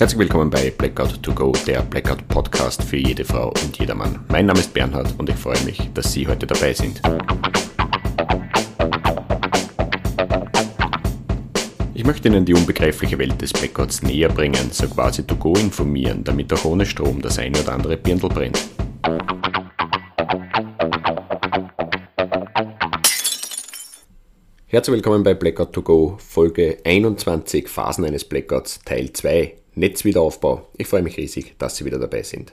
Herzlich willkommen bei Blackout to Go, der Blackout Podcast für jede Frau und jedermann. Mein Name ist Bernhard und ich freue mich, dass Sie heute dabei sind. Ich möchte Ihnen die unbegreifliche Welt des Blackouts näher bringen, so quasi to go informieren, damit auch ohne Strom das eine oder andere Birndl brennt. Herzlich willkommen bei Blackout to Go, Folge 21 Phasen eines Blackouts, Teil 2. Netzwiederaufbau. Ich freue mich riesig, dass Sie wieder dabei sind.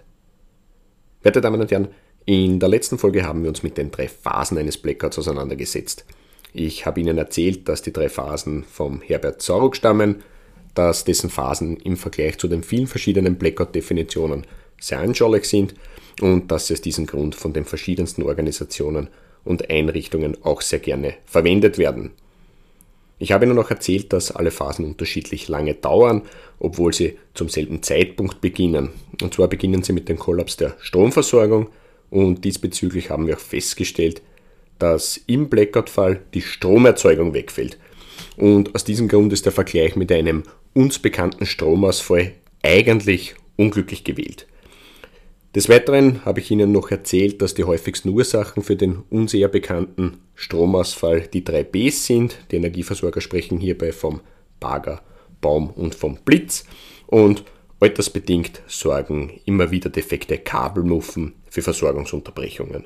Werte Damen und Herren, in der letzten Folge haben wir uns mit den drei Phasen eines Blackouts auseinandergesetzt. Ich habe Ihnen erzählt, dass die drei Phasen vom Herbert Sorok stammen, dass dessen Phasen im Vergleich zu den vielen verschiedenen Blackout-Definitionen sehr anschaulich sind und dass sie aus diesem Grund von den verschiedensten Organisationen und Einrichtungen auch sehr gerne verwendet werden. Ich habe Ihnen noch erzählt, dass alle Phasen unterschiedlich lange dauern, obwohl sie zum selben Zeitpunkt beginnen. Und zwar beginnen sie mit dem Kollaps der Stromversorgung und diesbezüglich haben wir auch festgestellt, dass im Blackout-Fall die Stromerzeugung wegfällt. Und aus diesem Grund ist der Vergleich mit einem uns bekannten Stromausfall eigentlich unglücklich gewählt. Des Weiteren habe ich Ihnen noch erzählt, dass die häufigsten Ursachen für den uns eher bekannten Stromausfall die drei Bs sind. Die Energieversorger sprechen hierbei vom Bagger, Baum und vom Blitz. Und altersbedingt sorgen immer wieder defekte Kabelmuffen für Versorgungsunterbrechungen.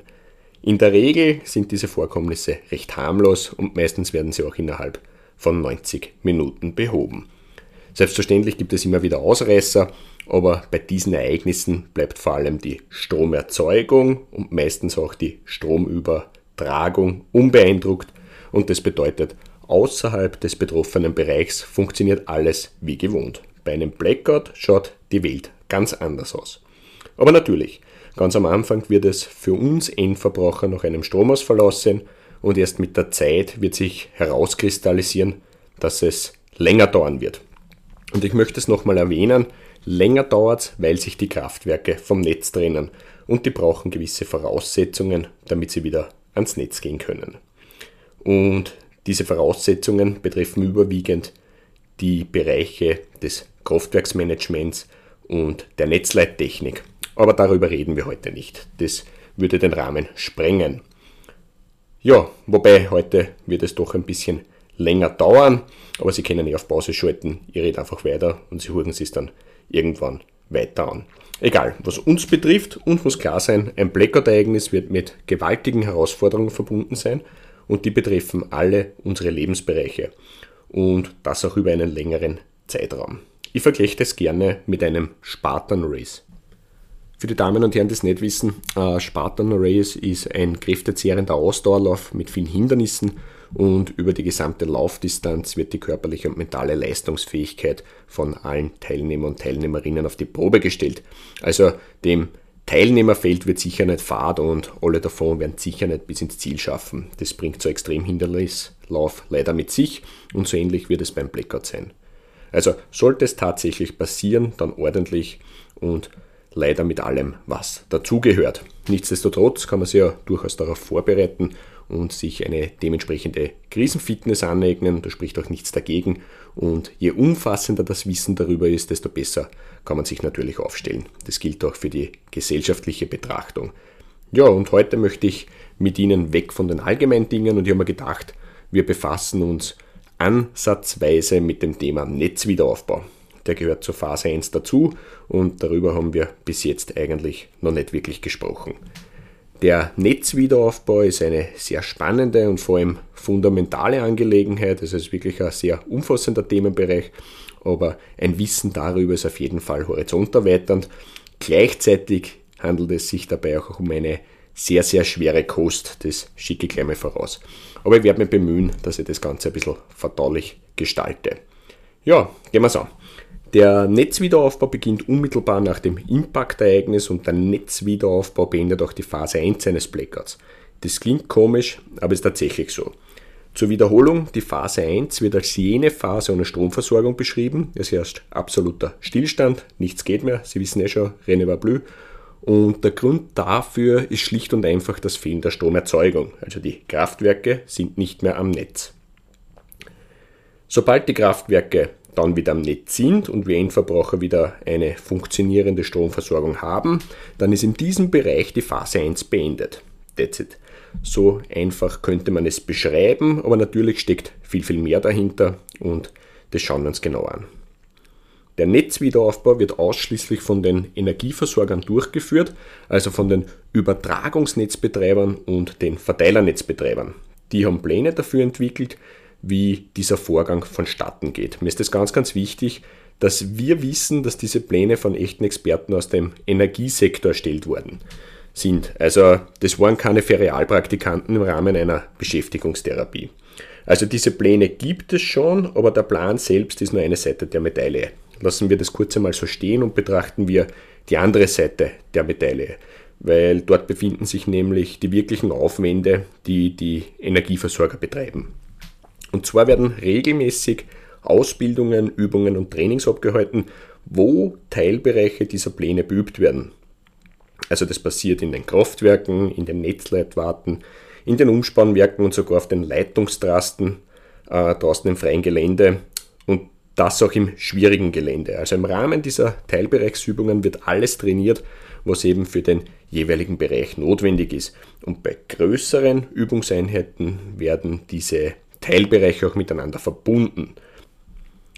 In der Regel sind diese Vorkommnisse recht harmlos und meistens werden sie auch innerhalb von 90 Minuten behoben. Selbstverständlich gibt es immer wieder Ausreißer, aber bei diesen Ereignissen bleibt vor allem die Stromerzeugung und meistens auch die Stromübertragung unbeeindruckt und das bedeutet, außerhalb des betroffenen Bereichs funktioniert alles wie gewohnt. Bei einem Blackout schaut die Welt ganz anders aus. Aber natürlich, ganz am Anfang wird es für uns Endverbraucher nach einem Stromausfall aussehen und erst mit der Zeit wird sich herauskristallisieren, dass es länger dauern wird. Und ich möchte es nochmal erwähnen, länger dauert es, weil sich die Kraftwerke vom Netz trennen und die brauchen gewisse Voraussetzungen, damit sie wieder ans Netz gehen können. Und diese Voraussetzungen betreffen überwiegend die Bereiche des Kraftwerksmanagements und der Netzleittechnik. Aber darüber reden wir heute nicht. Das würde den Rahmen sprengen. Ja, wobei heute wird es doch ein bisschen länger dauern, aber Sie können eh auf Pause schalten, ich rede einfach weiter und Sie hören es dann irgendwann weiter an. Egal, was uns betrifft, uns muss klar sein, ein Blackout-Ereignis wird mit gewaltigen Herausforderungen verbunden sein und die betreffen alle unsere Lebensbereiche und das auch über einen längeren Zeitraum. Ich vergleiche das gerne mit einem Spartan Race. Für die Damen und Herren, die es nicht wissen, äh, Spartan Race ist ein kräftezehrender Ausdauerlauf mit vielen Hindernissen und über die gesamte Laufdistanz wird die körperliche und mentale Leistungsfähigkeit von allen Teilnehmern und Teilnehmerinnen auf die Probe gestellt. Also dem Teilnehmerfeld wird sicher nicht fad und alle davon werden sicher nicht bis ins Ziel schaffen. Das bringt so Extremhindernislauf leider mit sich und so ähnlich wird es beim Blackout sein. Also sollte es tatsächlich passieren, dann ordentlich und leider mit allem, was dazugehört. Nichtsdestotrotz kann man sich ja durchaus darauf vorbereiten und sich eine dementsprechende Krisenfitness aneignen. Da spricht auch nichts dagegen. Und je umfassender das Wissen darüber ist, desto besser kann man sich natürlich aufstellen. Das gilt auch für die gesellschaftliche Betrachtung. Ja, und heute möchte ich mit Ihnen weg von den allgemeinen Dingen und ich habe mir gedacht, wir befassen uns ansatzweise mit dem Thema Netzwiederaufbau. Der gehört zur Phase 1 dazu und darüber haben wir bis jetzt eigentlich noch nicht wirklich gesprochen. Der Netzwiederaufbau ist eine sehr spannende und vor allem fundamentale Angelegenheit. Es ist wirklich ein sehr umfassender Themenbereich, aber ein Wissen darüber ist auf jeden Fall horizonterweiternd. Gleichzeitig handelt es sich dabei auch um eine sehr, sehr schwere Kost. Das schicke ich gleich mal voraus. Aber ich werde mich bemühen, dass ich das Ganze ein bisschen verdaulich gestalte. Ja, gehen wir es an. Der Netzwiederaufbau beginnt unmittelbar nach dem Impact-Ereignis und der Netzwiederaufbau beendet auch die Phase 1 eines Blackouts. Das klingt komisch, aber ist tatsächlich so. Zur Wiederholung, die Phase 1 wird als jene Phase ohne Stromversorgung beschrieben. Es herrscht absoluter Stillstand, nichts geht mehr, Sie wissen ja schon, René war bleu. Und der Grund dafür ist schlicht und einfach das Fehlen der Stromerzeugung. Also die Kraftwerke sind nicht mehr am Netz. Sobald die Kraftwerke dann wieder am Netz sind und wir Endverbraucher wieder eine funktionierende Stromversorgung haben, dann ist in diesem Bereich die Phase 1 beendet. That's it. So einfach könnte man es beschreiben, aber natürlich steckt viel, viel mehr dahinter und das schauen wir uns genau an. Der Netzwiederaufbau wird ausschließlich von den Energieversorgern durchgeführt, also von den Übertragungsnetzbetreibern und den Verteilernetzbetreibern. Die haben Pläne dafür entwickelt, wie dieser Vorgang vonstatten geht. Mir ist es ganz, ganz wichtig, dass wir wissen, dass diese Pläne von echten Experten aus dem Energiesektor erstellt worden sind. Also das waren keine Ferialpraktikanten im Rahmen einer Beschäftigungstherapie. Also diese Pläne gibt es schon, aber der Plan selbst ist nur eine Seite der Medaille. Lassen wir das kurz einmal so stehen und betrachten wir die andere Seite der Medaille, weil dort befinden sich nämlich die wirklichen Aufwände, die die Energieversorger betreiben. Und zwar werden regelmäßig Ausbildungen, Übungen und Trainings abgehalten, wo Teilbereiche dieser Pläne beübt werden. Also das passiert in den Kraftwerken, in den Netzleitwarten, in den Umspannwerken und sogar auf den Leitungstrasten äh, draußen im freien Gelände und das auch im schwierigen Gelände. Also im Rahmen dieser Teilbereichsübungen wird alles trainiert, was eben für den jeweiligen Bereich notwendig ist. Und bei größeren Übungseinheiten werden diese Teilbereiche auch miteinander verbunden.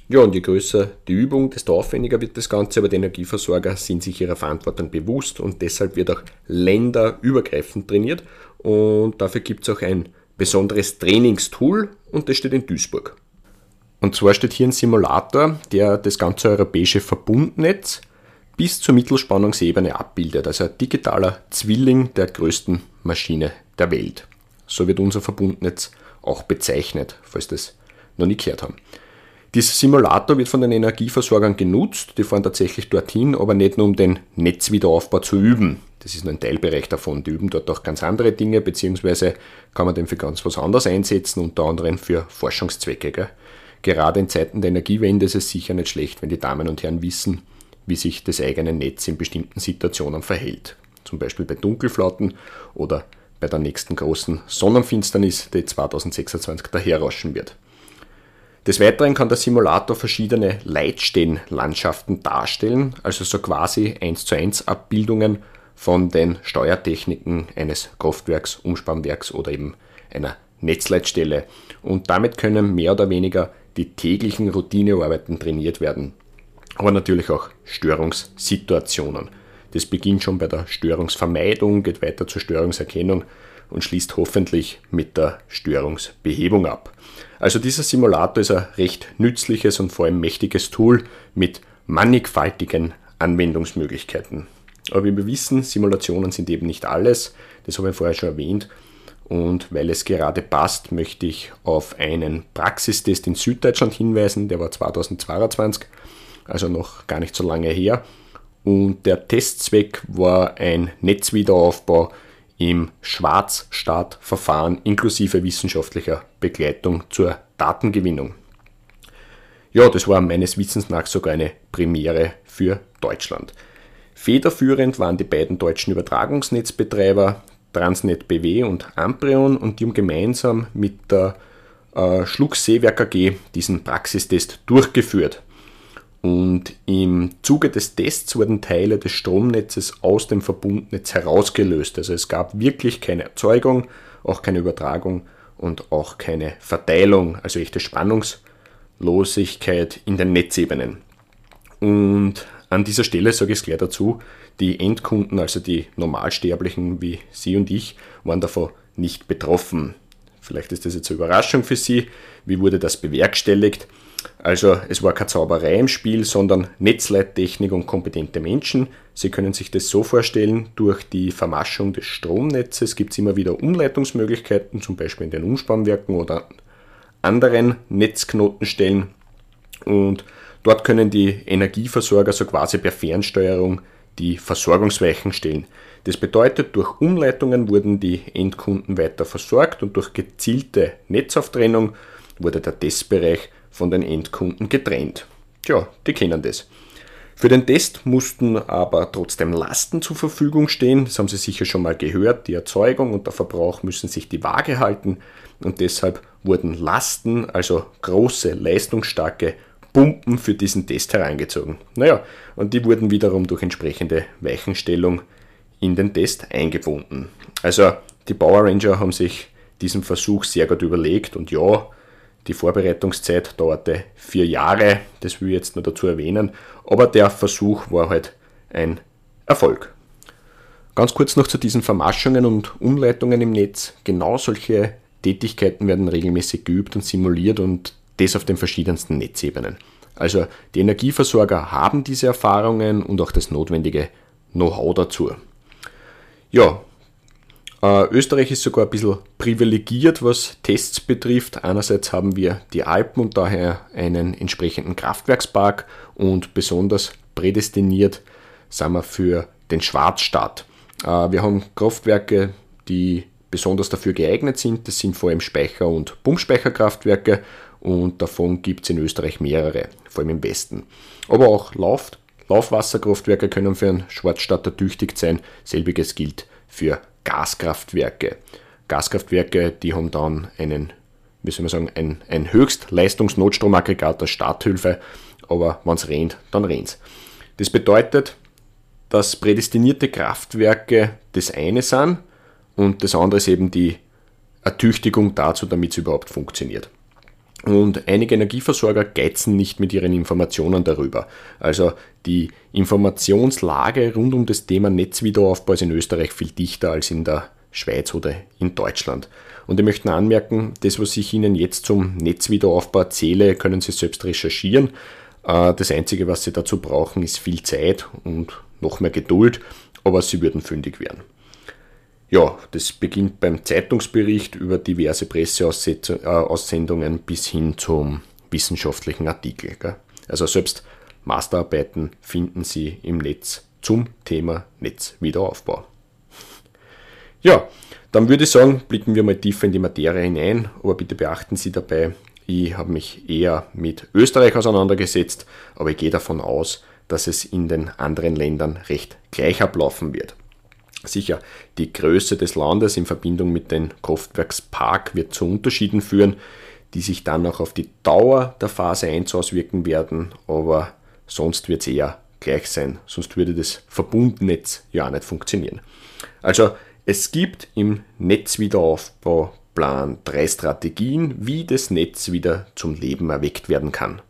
Ja, und je größer die Übung, desto aufwendiger wird das Ganze, aber die Energieversorger sind sich ihrer Verantwortung bewusst und deshalb wird auch länderübergreifend trainiert und dafür gibt es auch ein besonderes Trainingstool und das steht in Duisburg. Und zwar steht hier ein Simulator, der das ganze europäische Verbundnetz bis zur Mittelspannungsebene abbildet, also ein digitaler Zwilling der größten Maschine der Welt. So wird unser Verbundnetz auch bezeichnet, falls das noch nie gehört haben. Dieser Simulator wird von den Energieversorgern genutzt, die fahren tatsächlich dorthin, aber nicht nur um den Netzwiederaufbau zu üben. Das ist nur ein Teilbereich davon. Die üben dort auch ganz andere Dinge, beziehungsweise kann man den für ganz was anderes einsetzen, unter anderem für Forschungszwecke. Gell? Gerade in Zeiten der Energiewende ist es sicher nicht schlecht, wenn die Damen und Herren wissen, wie sich das eigene Netz in bestimmten Situationen verhält. Zum Beispiel bei Dunkelflauten oder bei der nächsten großen Sonnenfinsternis, die 2026 daherrauschen wird. Des Weiteren kann der Simulator verschiedene Leitstellenlandschaften darstellen, also so quasi 1 zu 1 Abbildungen von den Steuertechniken eines Kraftwerks, Umspannwerks oder eben einer Netzleitstelle. Und damit können mehr oder weniger die täglichen Routinearbeiten trainiert werden. Aber natürlich auch Störungssituationen. Das beginnt schon bei der Störungsvermeidung, geht weiter zur Störungserkennung und schließt hoffentlich mit der Störungsbehebung ab. Also dieser Simulator ist ein recht nützliches und vor allem mächtiges Tool mit mannigfaltigen Anwendungsmöglichkeiten. Aber wie wir wissen, Simulationen sind eben nicht alles, das habe ich vorher schon erwähnt. Und weil es gerade passt, möchte ich auf einen Praxistest in Süddeutschland hinweisen, der war 2022, also noch gar nicht so lange her. Und der Testzweck war ein Netzwiederaufbau im Schwarzstartverfahren inklusive wissenschaftlicher Begleitung zur Datengewinnung. Ja, das war meines Wissens nach sogar eine Premiere für Deutschland. Federführend waren die beiden deutschen Übertragungsnetzbetreiber Transnet BW und Amprion und die haben gemeinsam mit der äh, Schluck-Seewerk AG diesen Praxistest durchgeführt. Und im Zuge des Tests wurden Teile des Stromnetzes aus dem Verbundnetz herausgelöst. Also es gab wirklich keine Erzeugung, auch keine Übertragung und auch keine Verteilung, also echte Spannungslosigkeit in den Netzebenen. Und an dieser Stelle sage ich es gleich dazu, die Endkunden, also die Normalsterblichen wie Sie und ich, waren davon nicht betroffen. Vielleicht ist das jetzt eine Überraschung für Sie. Wie wurde das bewerkstelligt? Also es war keine Zauberei im Spiel, sondern Netzleittechnik und kompetente Menschen. Sie können sich das so vorstellen, durch die Vermaschung des Stromnetzes gibt es immer wieder Umleitungsmöglichkeiten, zum Beispiel in den Umspannwerken oder anderen Netzknotenstellen. Und dort können die Energieversorger so quasi per Fernsteuerung die Versorgungsweichen stellen. Das bedeutet, durch Umleitungen wurden die Endkunden weiter versorgt und durch gezielte Netzauftrännung wurde der Testbereich von den Endkunden getrennt. Tja, die kennen das. Für den Test mussten aber trotzdem Lasten zur Verfügung stehen. Das haben Sie sicher schon mal gehört. Die Erzeugung und der Verbrauch müssen sich die Waage halten und deshalb wurden Lasten, also große, leistungsstarke Pumpen für diesen Test herangezogen. Naja, und die wurden wiederum durch entsprechende Weichenstellung in den Test eingebunden. Also die Power Ranger haben sich diesen Versuch sehr gut überlegt und ja, die Vorbereitungszeit dauerte vier Jahre, das will ich jetzt nur dazu erwähnen, aber der Versuch war halt ein Erfolg. Ganz kurz noch zu diesen Vermaschungen und Umleitungen im Netz. Genau solche Tätigkeiten werden regelmäßig geübt und simuliert und das auf den verschiedensten Netzebenen. Also die Energieversorger haben diese Erfahrungen und auch das notwendige Know-how dazu. Ja, äh, Österreich ist sogar ein bisschen privilegiert, was Tests betrifft. Einerseits haben wir die Alpen und daher einen entsprechenden Kraftwerkspark und besonders prädestiniert sind wir für den Schwarzstaat. Äh, wir haben Kraftwerke, die besonders dafür geeignet sind. Das sind vor allem Speicher- und Pumpspeicherkraftwerke und davon gibt es in Österreich mehrere, vor allem im Westen. Aber auch Lauf, Laufwasserkraftwerke können für einen Schwarzstatter tüchtig sein. Selbiges gilt für Gaskraftwerke. Gaskraftwerke, die haben dann einen, wie soll man sagen, ein, ein Höchstleistungsnotstromaggregat der Starthilfe, aber wenn es rennt, dann rennt Das bedeutet, dass prädestinierte Kraftwerke das eine sind und das andere ist eben die Ertüchtigung dazu, damit es überhaupt funktioniert. Und einige Energieversorger geizen nicht mit ihren Informationen darüber. Also die Informationslage rund um das Thema Netzwiederaufbau ist in Österreich viel dichter als in der Schweiz oder in Deutschland. Und ich möchte anmerken, das, was ich Ihnen jetzt zum Netzwiederaufbau erzähle, können Sie selbst recherchieren. Äh, das Einzige, was Sie dazu brauchen, ist viel Zeit und noch mehr Geduld, aber Sie würden fündig werden. Ja, das beginnt beim Zeitungsbericht über diverse Presseaussendungen bis hin zum wissenschaftlichen Artikel. Also selbst Masterarbeiten finden Sie im Netz zum Thema Netzwiederaufbau. Ja, dann würde ich sagen, blicken wir mal tiefer in die Materie hinein, aber bitte beachten Sie dabei, ich habe mich eher mit Österreich auseinandergesetzt, aber ich gehe davon aus, dass es in den anderen Ländern recht gleich ablaufen wird. Sicher, die Größe des Landes in Verbindung mit dem Kraftwerkspark wird zu Unterschieden führen, die sich dann auch auf die Dauer der Phase 1 auswirken werden, aber sonst wird es eher gleich sein, sonst würde das Verbundnetz ja auch nicht funktionieren. Also es gibt im Netzwiederaufbauplan drei Strategien, wie das Netz wieder zum Leben erweckt werden kann.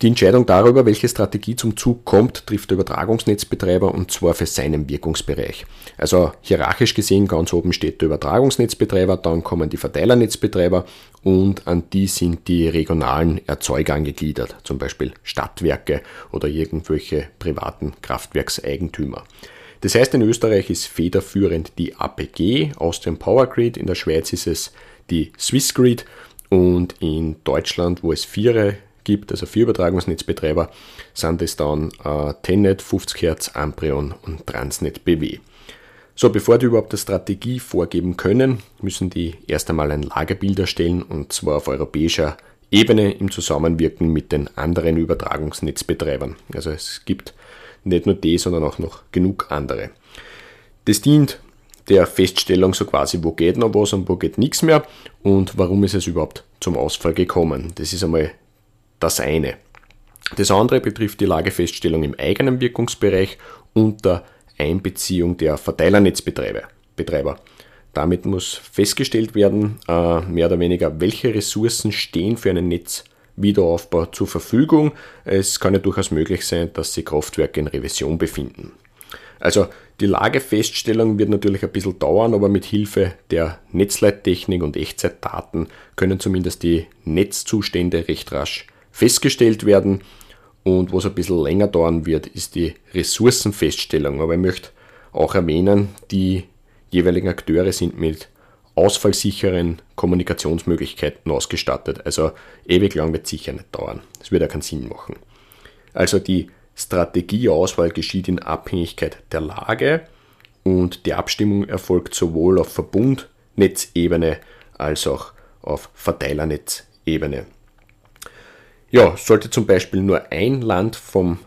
Die Entscheidung darüber, welche Strategie zum Zug kommt, trifft der Übertragungsnetzbetreiber und zwar für seinen Wirkungsbereich. Also hierarchisch gesehen ganz oben steht der Übertragungsnetzbetreiber, dann kommen die Verteilernetzbetreiber und an die sind die regionalen Erzeuger angegliedert, zum Beispiel Stadtwerke oder irgendwelche privaten Kraftwerkseigentümer. Das heißt, in Österreich ist federführend die APG, Austrian Power Grid, in der Schweiz ist es die Swissgrid und in Deutschland, wo es vier gibt, also vier Übertragungsnetzbetreiber, sind es dann äh, Tenet, 50 Hertz, Amprion und Transnet BW. So, bevor die überhaupt eine Strategie vorgeben können, müssen die erst einmal ein Lagerbild erstellen und zwar auf europäischer Ebene im Zusammenwirken mit den anderen Übertragungsnetzbetreibern. Also es gibt nicht nur die, sondern auch noch genug andere. Das dient der Feststellung so quasi, wo geht noch was und wo geht nichts mehr und warum ist es überhaupt zum Ausfall gekommen. Das ist einmal das eine. Das andere betrifft die Lagefeststellung im eigenen Wirkungsbereich unter Einbeziehung der Verteilernetzbetreiber. Betreiber. Damit muss festgestellt werden, äh, mehr oder weniger, welche Ressourcen stehen für einen Netzwiederaufbau zur Verfügung. Es kann ja durchaus möglich sein, dass sich Kraftwerke in Revision befinden. Also die Lagefeststellung wird natürlich ein bisschen dauern, aber mit Hilfe der Netzleittechnik und Echtzeitdaten können zumindest die Netzzustände recht rasch festgestellt werden. Und was ein bisschen länger dauern wird, ist die Ressourcenfeststellung. Aber ich möchte auch erwähnen, die jeweiligen Akteure sind mit ausfallsicheren Kommunikationsmöglichkeiten ausgestattet. Also ewig lang wird sicher nicht dauern. Das wird ja keinen Sinn machen. Also die Strategieauswahl geschieht in Abhängigkeit der Lage und die Abstimmung erfolgt sowohl auf Verbundnetzebene als auch auf Verteilernetzebene. Ja, sollte zum Beispiel nur ein Land vom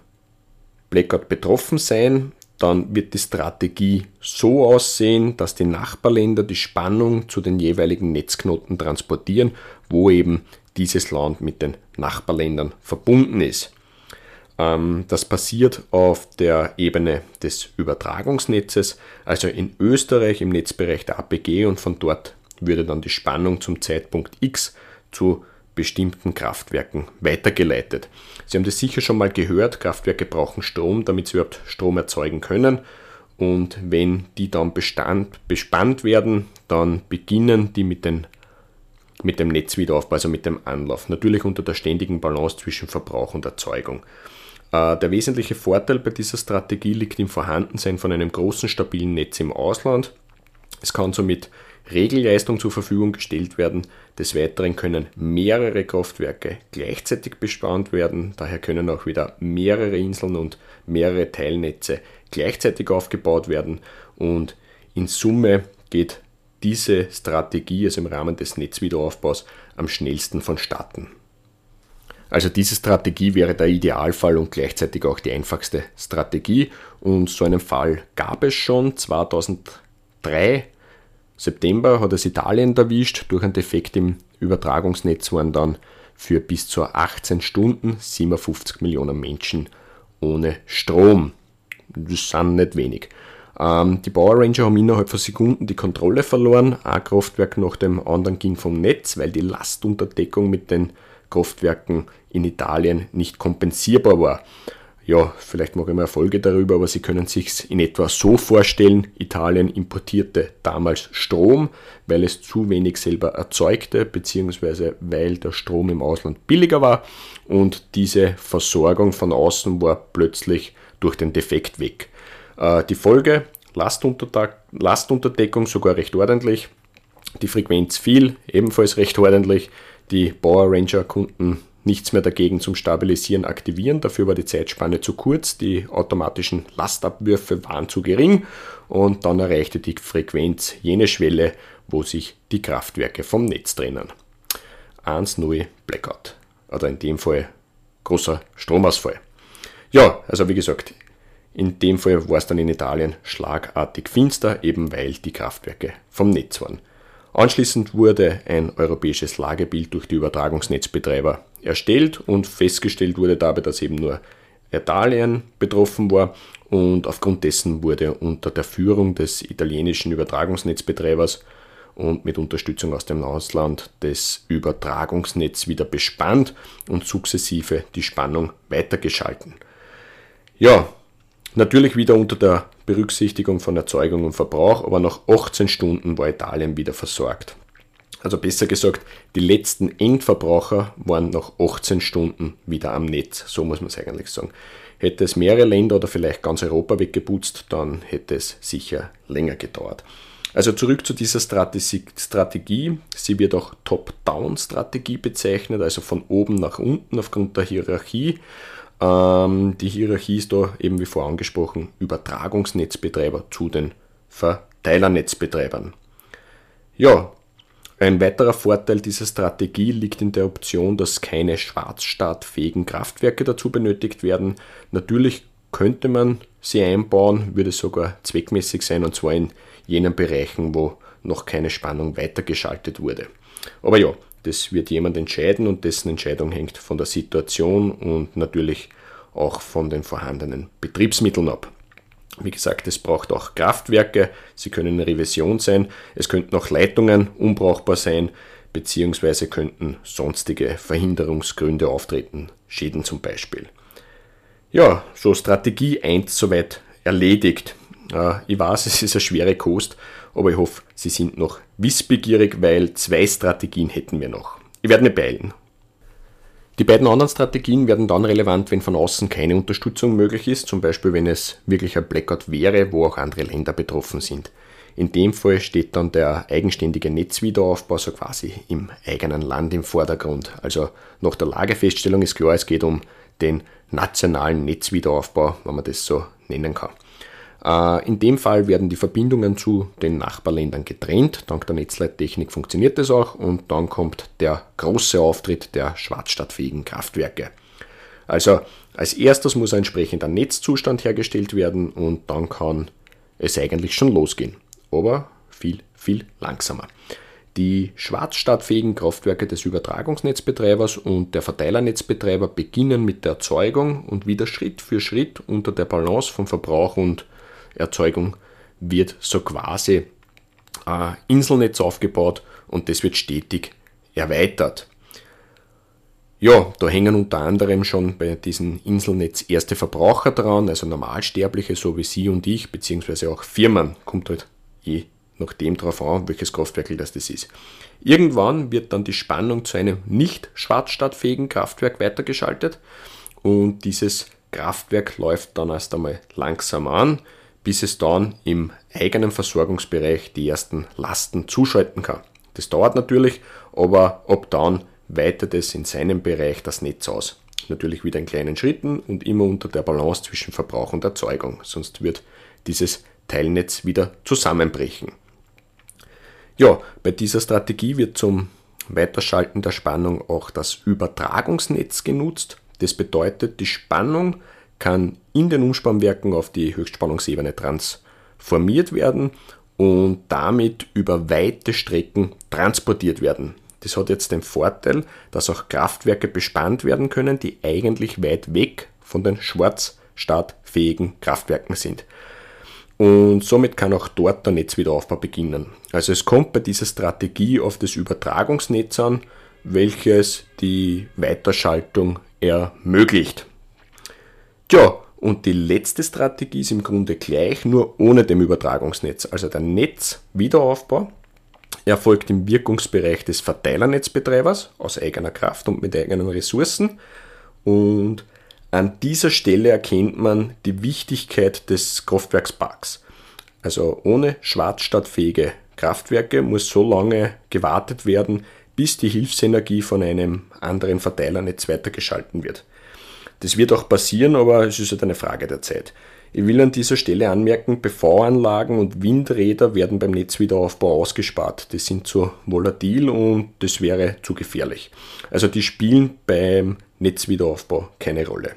Blackout betroffen sein, dann wird die Strategie so aussehen, dass die Nachbarländer die Spannung zu den jeweiligen Netzknoten transportieren, wo eben dieses Land mit den Nachbarländern verbunden ist. Ähm, das passiert auf der Ebene des Übertragungsnetzes, also in Österreich im Netzbereich der APG und von dort würde dann die Spannung zum Zeitpunkt X zu bestimmten Kraftwerken weitergeleitet. Sie haben das sicher schon mal gehört, Kraftwerke brauchen Strom, damit sie überhaupt Strom erzeugen können. Und wenn die dann bestand, bespannt werden, dann beginnen die mit, den, mit dem Netzwiederaufbau, also mit dem Anlauf. Natürlich unter der ständigen Balance zwischen Verbrauch und Erzeugung. Äh, der wesentliche Vorteil bei dieser Strategie liegt im Vorhandensein von einem großen stabilen Netz im Ausland. Es kann somit Regelleistung zur Verfügung gestellt werden. Des Weiteren können mehrere Kraftwerke gleichzeitig bespannt werden. Daher können auch wieder mehrere Inseln und mehrere Teilnetze gleichzeitig aufgebaut werden. Und in Summe geht diese Strategie, also im Rahmen des Netzwiederaufbaus, am schnellsten vonstatten. Also diese Strategie wäre der Idealfall und gleichzeitig auch die einfachste Strategie. Und so einen Fall gab es schon 2003 September hat es Italien erwischt. Durch einen Defekt im Übertragungsnetz waren dann für bis zu 18 Stunden 57 Millionen Menschen ohne Strom. Das sind nicht wenig. Ähm, die Power Ranger haben innerhalb von Sekunden die Kontrolle verloren. Ein Kraftwerk nach dem anderen ging vom Netz, weil die Lastunterdeckung mit den Kraftwerken in Italien nicht kompensierbar war ja, vielleicht mache ich mal Folge darüber, aber Sie können sich in etwa so vorstellen, Italien importierte damals Strom, weil es zu wenig selber erzeugte, beziehungsweise weil der Strom im Ausland billiger war. Und diese Versorgung von außen war plötzlich durch den Defekt weg. Äh, die Folge, Lastunterdeckung sogar recht ordentlich, die Frequenz fiel, ebenfalls recht ordentlich, die Power Ranger Kunden nichts mehr dagegen zum Stabilisieren aktivieren. Dafür war die Zeitspanne zu kurz, die automatischen Lastabwürfe waren zu gering und dann erreichte die Frequenz jene Schwelle, wo sich die Kraftwerke vom Netz trennen. 1-0 Blackout. Oder in dem Fall großer Stromausfall. Ja, also wie gesagt, in dem Fall war es dann in Italien schlagartig finster, eben weil die Kraftwerke vom Netz waren. Anschließend wurde ein europäisches Lagebild durch die Übertragungsnetzbetreiber erstellt und festgestellt wurde dabei, dass eben nur Italien betroffen war und aufgrund dessen wurde unter der Führung des italienischen Übertragungsnetzbetreibers und mit Unterstützung aus dem Ausland das Übertragungsnetz wieder bespannt und sukzessive die Spannung weitergeschalten. Ja, natürlich wieder unter der Berücksichtigung von Erzeugung und Verbrauch, aber nach 18 Stunden war Italien wieder versorgt. Also besser gesagt, die letzten Endverbraucher waren nach 18 Stunden wieder am Netz, so muss man es eigentlich sagen. Hätte es mehrere Länder oder vielleicht ganz Europa weggeputzt, dann hätte es sicher länger gedauert. Also zurück zu dieser Strategie. Sie wird auch Top-Down-Strategie bezeichnet, also von oben nach unten aufgrund der Hierarchie. Ähm, die Hierarchie ist da eben wie vorher angesprochen Übertragungsnetzbetreiber zu den Verteilernetzbetreibern. Ja, ein weiterer Vorteil dieser Strategie liegt in der Option, dass keine schwarzstartfähigen Kraftwerke dazu benötigt werden. Natürlich könnte man sie einbauen, würde sogar zweckmäßig sein, und zwar in jenen Bereichen, wo noch keine Spannung weitergeschaltet wurde. Aber ja, das wird jemand entscheiden und dessen Entscheidung hängt von der Situation und natürlich auch von den vorhandenen Betriebsmitteln ab. Wie gesagt, es braucht auch Kraftwerke, sie können eine Revision sein, es könnten auch Leitungen unbrauchbar sein, beziehungsweise könnten sonstige Verhinderungsgründe auftreten, Schäden zum Beispiel. Ja, so Strategie 1 soweit erledigt. Äh, ich weiß, es ist eine schwere Kost, aber ich hoffe, Sie sind noch wissbegierig, weil zwei Strategien hätten wir noch. Ich werde nicht beilen. Die beiden anderen Strategien werden dann relevant, wenn von außen keine Unterstützung möglich ist, zum Beispiel wenn es wirklich ein Blackout wäre, wo auch andere Länder betroffen sind. In dem Fall steht dann der eigenständige Netzwiederaufbau so quasi im eigenen Land im Vordergrund. Also nach der Lagefeststellung ist klar, es geht um den nationalen Netzwiederaufbau, wenn man das so nennen kann. Äh, in dem Fall werden die Verbindungen zu den Nachbarländern getrennt. Dank der Netzleittechnik funktioniert das auch und dann kommt der große Auftritt der schwarzstadtfähigen Kraftwerke. Also als erstes muss ein entsprechender Netzzustand hergestellt werden und dann kann es eigentlich schon losgehen. Aber viel, viel langsamer. Die schwarzstartfähigen Kraftwerke des Übertragungsnetzbetreibers und der Verteilernetzbetreiber beginnen mit der Erzeugung und wieder Schritt für Schritt unter der Balance von Verbrauch und Erzeugung wird so quasi ein Inselnetz aufgebaut und das wird stetig erweitert. Ja, da hängen unter anderem schon bei diesem Inselnetz erste Verbraucher dran, also Normalsterbliche, so wie Sie und ich, beziehungsweise auch Firmen, kommt halt je nachdem darauf an, welches Kraftwerk das, das ist. Irgendwann wird dann die Spannung zu einem nicht schwarzstartfähigen Kraftwerk weitergeschaltet und dieses Kraftwerk läuft dann erst einmal langsam an, bis es dann im eigenen Versorgungsbereich die ersten Lasten zuschalten kann. Das dauert natürlich, aber ab dann weitet es in seinem Bereich das Netz aus. Natürlich wieder in kleinen Schritten und immer unter der Balance zwischen Verbrauch und Erzeugung, sonst wird dieses Teilnetz wieder zusammenbrechen. Ja, bei dieser Strategie wird zum Weiterschalten der Spannung auch das Übertragungsnetz genutzt. Das bedeutet, die Spannung kann in den Umspannwerken auf die Höchstspannungsebene transformiert werden und damit über weite Strecken transportiert werden. Das hat jetzt den Vorteil, dass auch Kraftwerke bespannt werden können, die eigentlich weit weg von den schwarzstartfähigen Kraftwerken sind. Und somit kann auch dort der Netzwiederaufbau beginnen. Also es kommt bei dieser Strategie auf das Übertragungsnetz an, welches die Weiterschaltung ermöglicht. Tja, und die letzte Strategie ist im Grunde gleich, nur ohne dem Übertragungsnetz. Also der Netzwiederaufbau erfolgt im Wirkungsbereich des Verteilernetzbetreibers aus eigener Kraft und mit eigenen Ressourcen. Und an dieser Stelle erkennt man die Wichtigkeit des Kraftwerksparks. Also ohne schwarzstadtfähige Kraftwerke muss so lange gewartet werden, bis die Hilfsenergie von einem anderen Verteilernetz weitergeschalten wird. Das wird auch passieren, aber es ist halt eine Frage der Zeit. Ich will an dieser Stelle anmerken, PV-Anlagen und Windräder werden beim Netzwiederaufbau ausgespart. Die sind zu volatil und das wäre zu gefährlich. Also die spielen beim Netzwiederaufbau keine Rolle.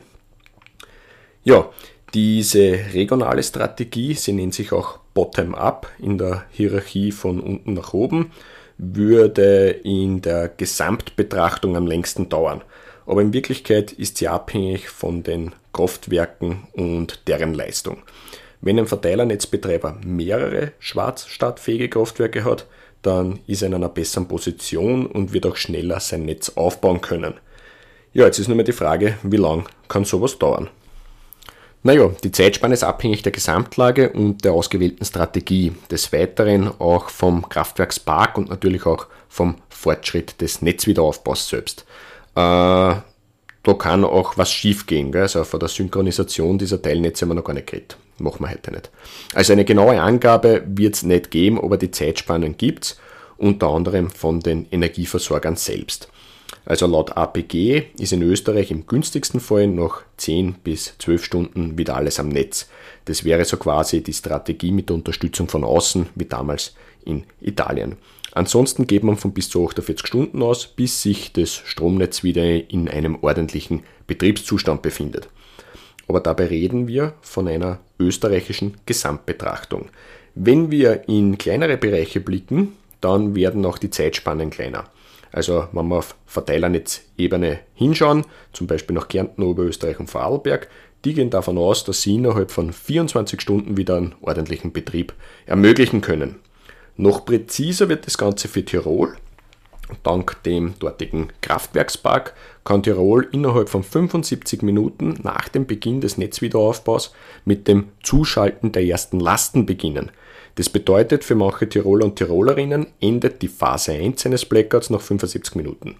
Ja, diese regionale Strategie, sie nennt sich auch Bottom-up in der Hierarchie von unten nach oben, würde in der Gesamtbetrachtung am längsten dauern aber in Wirklichkeit ist sie abhängig von den Kraftwerken und deren Leistung. Wenn ein Verteilernetzbetreiber mehrere schwarzstartfähige Kraftwerke hat, dann ist er in einer besseren Position und wird auch schneller sein Netz aufbauen können. Ja, jetzt ist nur mal die Frage, wie lang kann sowas dauern? Naja, die Zeitspanne ist abhängig der Gesamtlage und der ausgewählten Strategie. Des Weiteren auch vom Kraftwerkspark und natürlich auch vom Fortschritt des Netzwiederaufbaus selbst. Äh, da kann auch was schiefgehen. Gell? Also von der Synchronisation dieser Teilnetze haben wir noch gar nicht geredet. Machen wir heute nicht. Also eine genaue Angabe wird es nicht geben, aber die Zeitspannen gibt es, unter anderem von den Energieversorgern selbst. Also laut APG ist in Österreich im günstigsten Fall noch 10 bis 12 Stunden wieder alles am Netz. Das wäre so quasi die Strategie mit der Unterstützung von außen, wie damals in Italien. Ansonsten geht man von bis zu 48 Stunden aus, bis sich das Stromnetz wieder in einem ordentlichen Betriebszustand befindet. Aber dabei reden wir von einer österreichischen Gesamtbetrachtung. Wenn wir in kleinere Bereiche blicken, dann werden auch die Zeitspannen kleiner. Also wenn wir auf Verteilernetzebene hinschauen, zum Beispiel nach Kärnten, Oberösterreich und Vorarlberg, die gehen davon aus, dass sie innerhalb von 24 Stunden wieder einen ordentlichen Betrieb ermöglichen können. Noch präziser wird das Ganze für Tirol. Dank dem dortigen Kraftwerkspark kann Tirol innerhalb von 75 Minuten nach dem Beginn des Netzwiederaufbaus mit dem Zuschalten der ersten Lasten beginnen. Das bedeutet für manche Tiroler und Tirolerinnen endet die Phase 1 eines Blackouts nach 75 Minuten.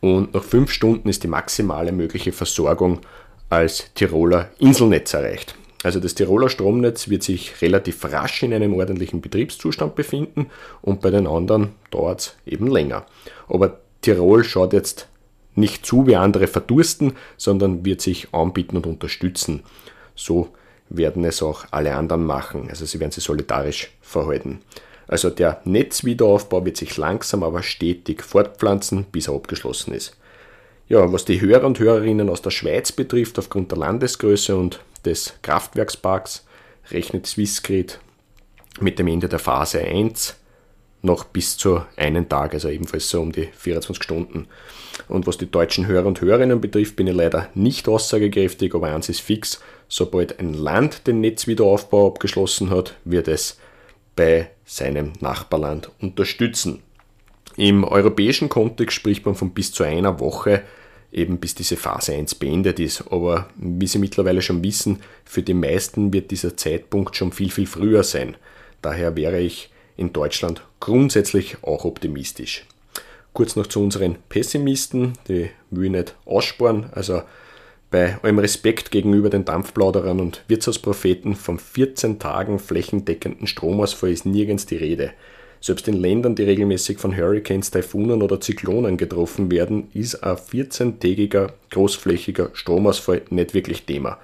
Und nach 5 Stunden ist die maximale mögliche Versorgung als Tiroler Inselnetz erreicht. Also das Tiroler Stromnetz wird sich relativ rasch in einem ordentlichen Betriebszustand befinden und bei den anderen dauert es eben länger. Aber Tirol schaut jetzt nicht zu, wie andere verdursten, sondern wird sich anbieten und unterstützen. So werden es auch alle anderen machen. Also sie werden sich solidarisch verhalten. Also der Netzwiederaufbau wird sich langsam aber stetig fortpflanzen, bis er abgeschlossen ist. Ja, was die Hörer und Hörerinnen aus der Schweiz betrifft, aufgrund der Landesgröße und des Kraftwerksparks rechnet Swissgrid mit dem Ende der Phase 1 noch bis zu einen Tag, also ebenfalls so um die 24 Stunden. Und was die deutschen Hörer und Hörerinnen betrifft, bin ich leider nicht aussagekräftig, aber eins ist fix, sobald ein Land den Netzwiederaufbau abgeschlossen hat, wird es bei seinem Nachbarland unterstützen. Im europäischen Kontext spricht man von bis zu einer Woche, eben bis diese Phase 1 beendet ist. Aber wie Sie mittlerweile schon wissen, für die meisten wird dieser Zeitpunkt schon viel, viel früher sein. Daher wäre ich in Deutschland grundsätzlich auch optimistisch. Kurz noch zu unseren Pessimisten, die will ich nicht aussparen. Also bei allem Respekt gegenüber den Dampfplauderern und Wirtshauspropheten vom 14 Tagen flächendeckenden Stromausfall ist nirgends die Rede. Selbst in Ländern, die regelmäßig von Hurricanes, Taifunen oder Zyklonen getroffen werden, ist ein 14-tägiger großflächiger Stromausfall nicht wirklich Thema.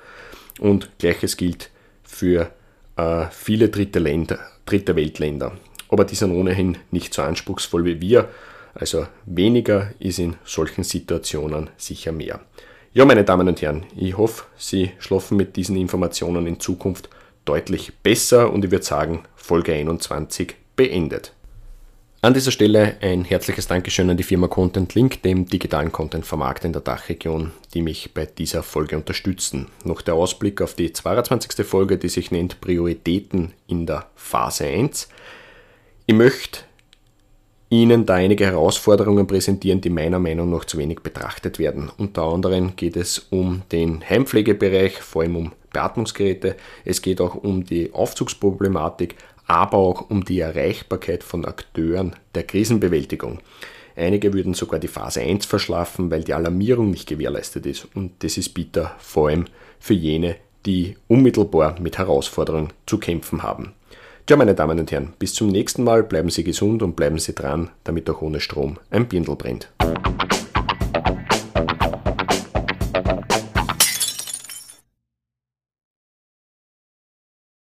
Und gleiches gilt für äh, viele dritte, Länder, dritte Weltländer. Aber die sind ohnehin nicht so anspruchsvoll wie wir. Also weniger ist in solchen Situationen sicher mehr. Ja, meine Damen und Herren, ich hoffe, Sie schlafen mit diesen Informationen in Zukunft deutlich besser und ich würde sagen, Folge 21 beendet. An dieser Stelle ein herzliches Dankeschön an die Firma Content Link, dem digitalen Content-Vermarkter in der Dachregion, die mich bei dieser Folge unterstützen. Noch der Ausblick auf die 22. Folge, die sich nennt Prioritäten in der Phase 1. Ich möchte Ihnen da einige Herausforderungen präsentieren, die meiner Meinung nach zu wenig betrachtet werden. Unter anderem geht es um den Heimpflegebereich, vor allem um Beatmungsgeräte. Es geht auch um die Aufzugsproblematik, aber auch um die Erreichbarkeit von Akteuren der Krisenbewältigung. Einige würden sogar die Phase 1 verschlafen, weil die Alarmierung nicht gewährleistet ist. Und das ist bitter, vor allem für jene, die unmittelbar mit Herausforderungen zu kämpfen haben. Tja, meine Damen und Herren, bis zum nächsten Mal, bleiben Sie gesund und bleiben Sie dran, damit auch ohne Strom ein Birndl brennt.